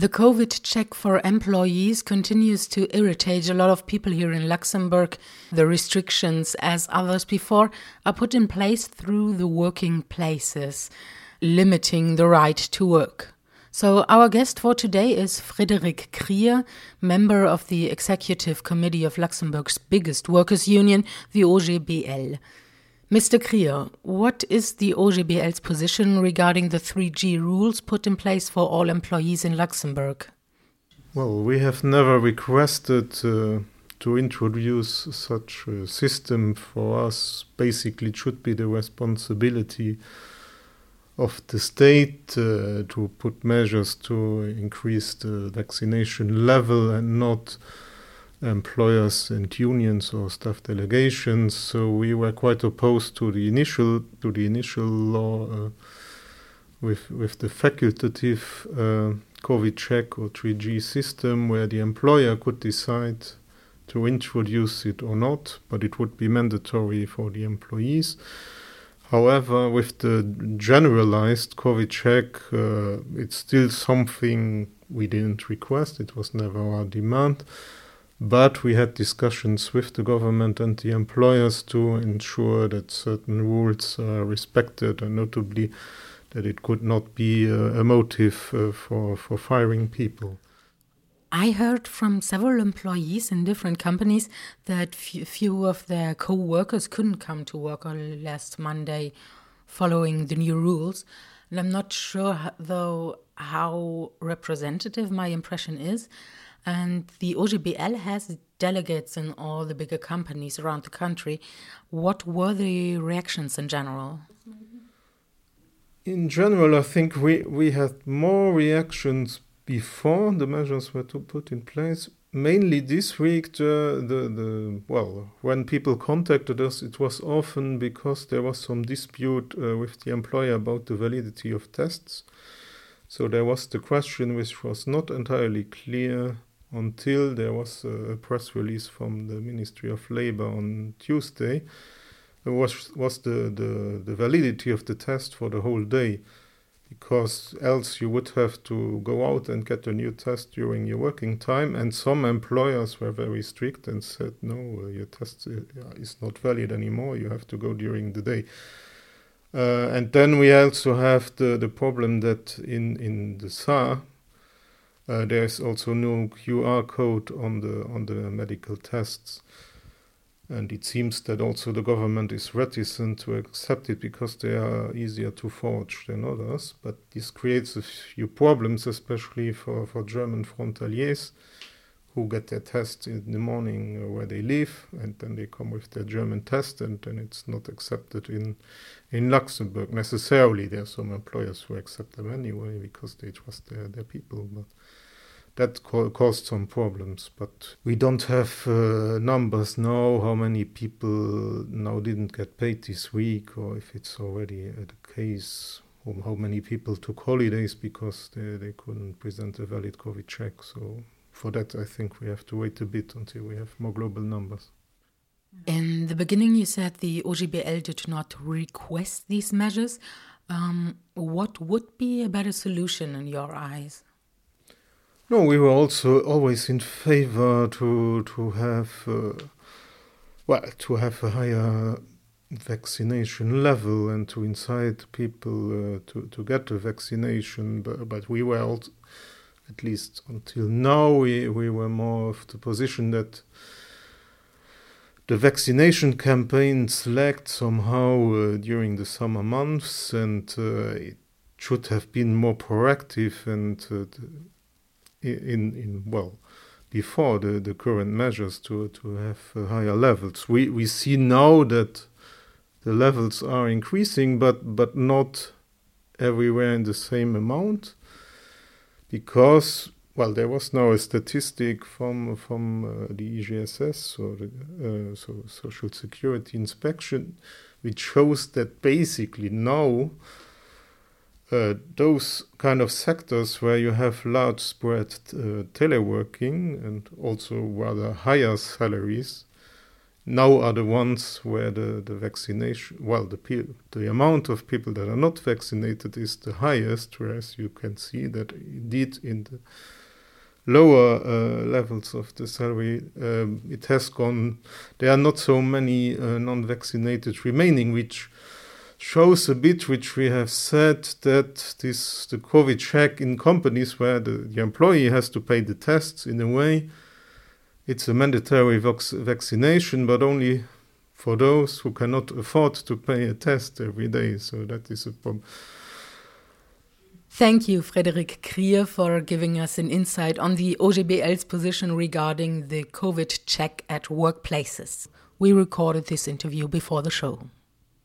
The COVID check for employees continues to irritate a lot of people here in Luxembourg. The restrictions, as others before, are put in place through the working places, limiting the right to work. So, our guest for today is Frédéric Krier, member of the Executive Committee of Luxembourg's biggest workers' union, the OGBL. Mr. Krier, what is the OGBL's position regarding the 3G rules put in place for all employees in Luxembourg? Well, we have never requested uh, to introduce such a system for us. Basically, it should be the responsibility of the state uh, to put measures to increase the vaccination level and not employers and unions or staff delegations. So we were quite opposed to the initial to the initial law uh, with with the facultative uh, COVID check or 3G system, where the employer could decide to introduce it or not, but it would be mandatory for the employees. However, with the generalized COVID check, uh, it's still something we didn't request. It was never our demand. But we had discussions with the government and the employers to ensure that certain rules are respected, and notably that it could not be a, a motive uh, for, for firing people. I heard from several employees in different companies that few of their co workers couldn't come to work on last Monday following the new rules. And I'm not sure, though, how representative my impression is. And the OGBL has delegates in all the bigger companies around the country. What were the reactions in general? In general, I think we, we had more reactions before the measures were to put in place. Mainly this week, the, the, the well, when people contacted us, it was often because there was some dispute uh, with the employer about the validity of tests. So there was the question which was not entirely clear until there was a press release from the Ministry of Labor on Tuesday. It was was the, the, the validity of the test for the whole day, because else you would have to go out and get a new test during your working time. And some employers were very strict and said, no, uh, your test uh, is not valid anymore. You have to go during the day. Uh, and then we also have the, the problem that in, in the Saar, uh, there is also no QR code on the on the medical tests, and it seems that also the government is reticent to accept it because they are easier to forge than others. But this creates a few problems, especially for for German frontaliers who get their test in the morning where they live, and then they come with their German test, and then it's not accepted in in Luxembourg necessarily. There are some employers who accept them anyway because they trust their their people, but that caused some problems. But we don't have uh, numbers now how many people now didn't get paid this week, or if it's already the case. How many people took holidays because they, they couldn't present a valid COVID check? So, for that, I think we have to wait a bit until we have more global numbers. In the beginning, you said the OGBL did not request these measures. Um, what would be a better solution in your eyes? No, we were also always in favor to to have uh, well to have a higher vaccination level and to incite people uh, to to get the vaccination. But, but we were also, at least until now we we were more of the position that the vaccination campaigns lacked somehow uh, during the summer months and uh, it should have been more proactive and uh, in in well before the the current measures to to have uh, higher levels. We we see now that the levels are increasing, but but not everywhere in the same amount, because well there was now a statistic from from uh, the IGSS or the uh, so Social Security Inspection, which shows that basically now uh, those kind of sectors where you have large spread uh, teleworking and also rather higher salaries, now are the ones where the, the vaccination, well, the, the amount of people that are not vaccinated is the highest, whereas you can see that indeed in the lower uh, levels of the salary, um, it has gone, there are not so many uh, non vaccinated remaining, which shows a bit which we have said that this the COVID check in companies where the, the employee has to pay the tests in a way it's a mandatory vac- vaccination, but only for those who cannot afford to pay a test every day. So that is a problem. Thank you, Frederic Krier, for giving us an insight on the OGBL's position regarding the COVID check at workplaces. We recorded this interview before the show.